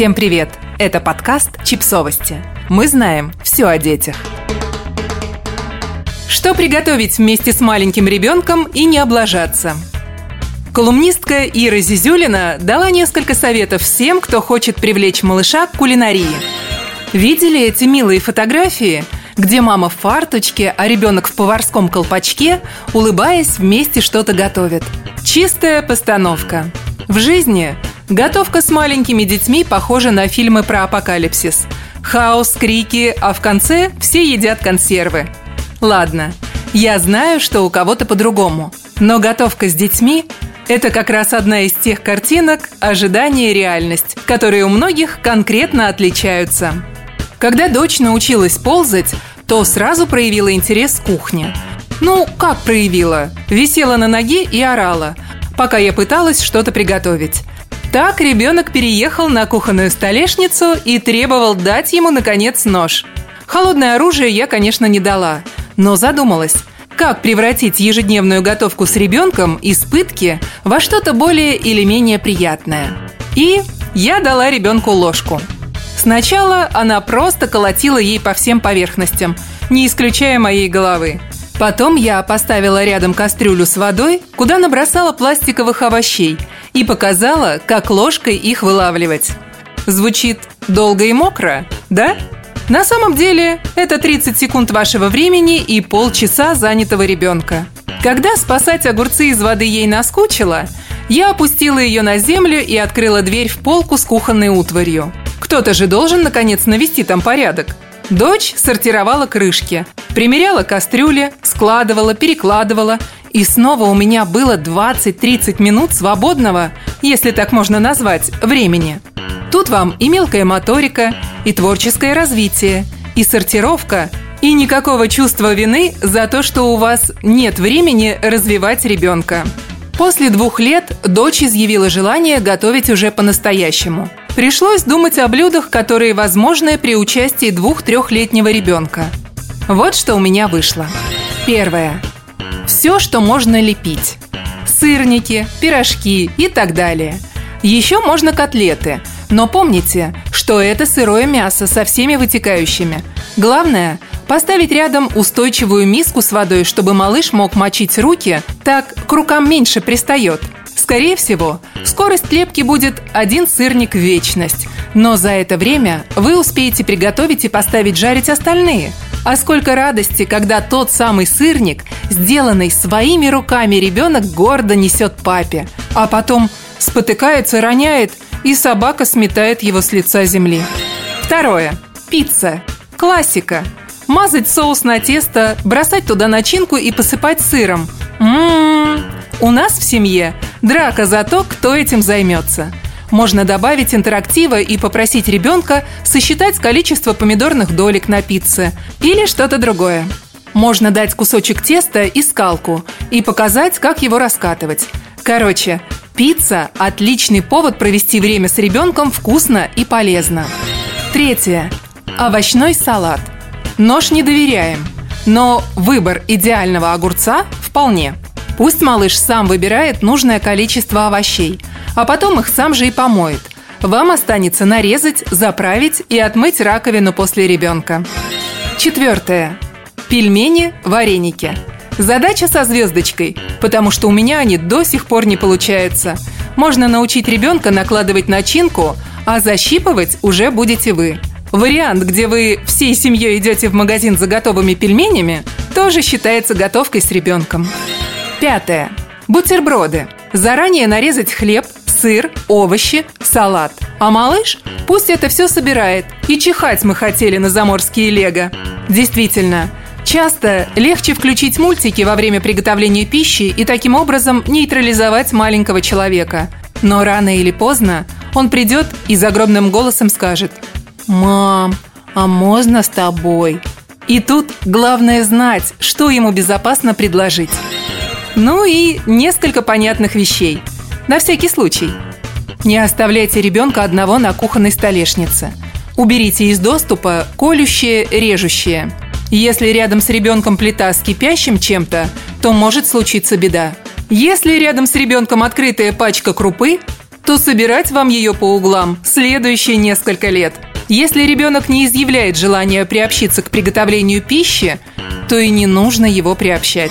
Всем привет! Это подкаст «Чипсовости». Мы знаем все о детях. Что приготовить вместе с маленьким ребенком и не облажаться? Колумнистка Ира Зизюлина дала несколько советов всем, кто хочет привлечь малыша к кулинарии. Видели эти милые фотографии, где мама в фарточке, а ребенок в поварском колпачке, улыбаясь, вместе что-то готовит? Чистая постановка. В жизни готовка с маленькими детьми похожа на фильмы про апокалипсис. Хаос, крики, а в конце все едят консервы. Ладно, я знаю, что у кого-то по-другому, но готовка с детьми – это как раз одна из тех картинок «Ожидание и реальность», которые у многих конкретно отличаются. Когда дочь научилась ползать, то сразу проявила интерес к кухне. Ну, как проявила? Висела на ноге и орала – пока я пыталась что-то приготовить. Так ребенок переехал на кухонную столешницу и требовал дать ему, наконец, нож. Холодное оружие я, конечно, не дала, но задумалась, как превратить ежедневную готовку с ребенком из пытки во что-то более или менее приятное. И я дала ребенку ложку. Сначала она просто колотила ей по всем поверхностям, не исключая моей головы. Потом я поставила рядом кастрюлю с водой, куда набросала пластиковых овощей и показала, как ложкой их вылавливать. Звучит долго и мокро, да? На самом деле это 30 секунд вашего времени и полчаса занятого ребенка. Когда спасать огурцы из воды ей наскучило, я опустила ее на землю и открыла дверь в полку с кухонной утварью. Кто-то же должен, наконец, навести там порядок. Дочь сортировала крышки, примеряла кастрюли, складывала, перекладывала, и снова у меня было 20-30 минут свободного, если так можно назвать, времени. Тут вам и мелкая моторика, и творческое развитие, и сортировка, и никакого чувства вины за то, что у вас нет времени развивать ребенка. После двух лет дочь изъявила желание готовить уже по-настоящему – Пришлось думать о блюдах, которые возможны при участии двух-трехлетнего ребенка. Вот что у меня вышло. Первое. Все, что можно лепить. Сырники, пирожки и так далее. Еще можно котлеты. Но помните, что это сырое мясо со всеми вытекающими. Главное – поставить рядом устойчивую миску с водой, чтобы малыш мог мочить руки, так к рукам меньше пристает – Скорее всего, скорость лепки будет один сырник в вечность. Но за это время вы успеете приготовить и поставить жарить остальные. А сколько радости, когда тот самый сырник, сделанный своими руками ребенок, гордо несет папе. А потом спотыкается, роняет, и собака сметает его с лица земли. Второе. Пицца. Классика. Мазать соус на тесто, бросать туда начинку и посыпать сыром. Ммм, у нас в семье драка за то, кто этим займется. Можно добавить интерактива и попросить ребенка сосчитать количество помидорных долек на пицце или что-то другое. Можно дать кусочек теста и скалку и показать, как его раскатывать. Короче, пицца – отличный повод провести время с ребенком вкусно и полезно. Третье. Овощной салат. Нож не доверяем, но выбор идеального огурца вполне – Пусть малыш сам выбирает нужное количество овощей, а потом их сам же и помоет. Вам останется нарезать, заправить и отмыть раковину после ребенка. Четвертое. Пельмени, вареники. Задача со звездочкой, потому что у меня они до сих пор не получаются. Можно научить ребенка накладывать начинку, а защипывать уже будете вы. Вариант, где вы всей семьей идете в магазин за готовыми пельменями, тоже считается готовкой с ребенком. Пятое. Бутерброды. Заранее нарезать хлеб, сыр, овощи, салат. А малыш пусть это все собирает. И чихать мы хотели на заморские лего. Действительно, часто легче включить мультики во время приготовления пищи и таким образом нейтрализовать маленького человека. Но рано или поздно он придет и загробным голосом скажет «Мам, а можно с тобой?» И тут главное знать, что ему безопасно предложить. Ну и несколько понятных вещей. На всякий случай. Не оставляйте ребенка одного на кухонной столешнице. Уберите из доступа колющее, режущее. Если рядом с ребенком плита с кипящим чем-то, то может случиться беда. Если рядом с ребенком открытая пачка крупы, то собирать вам ее по углам следующие несколько лет. Если ребенок не изъявляет желания приобщиться к приготовлению пищи, то и не нужно его приобщать.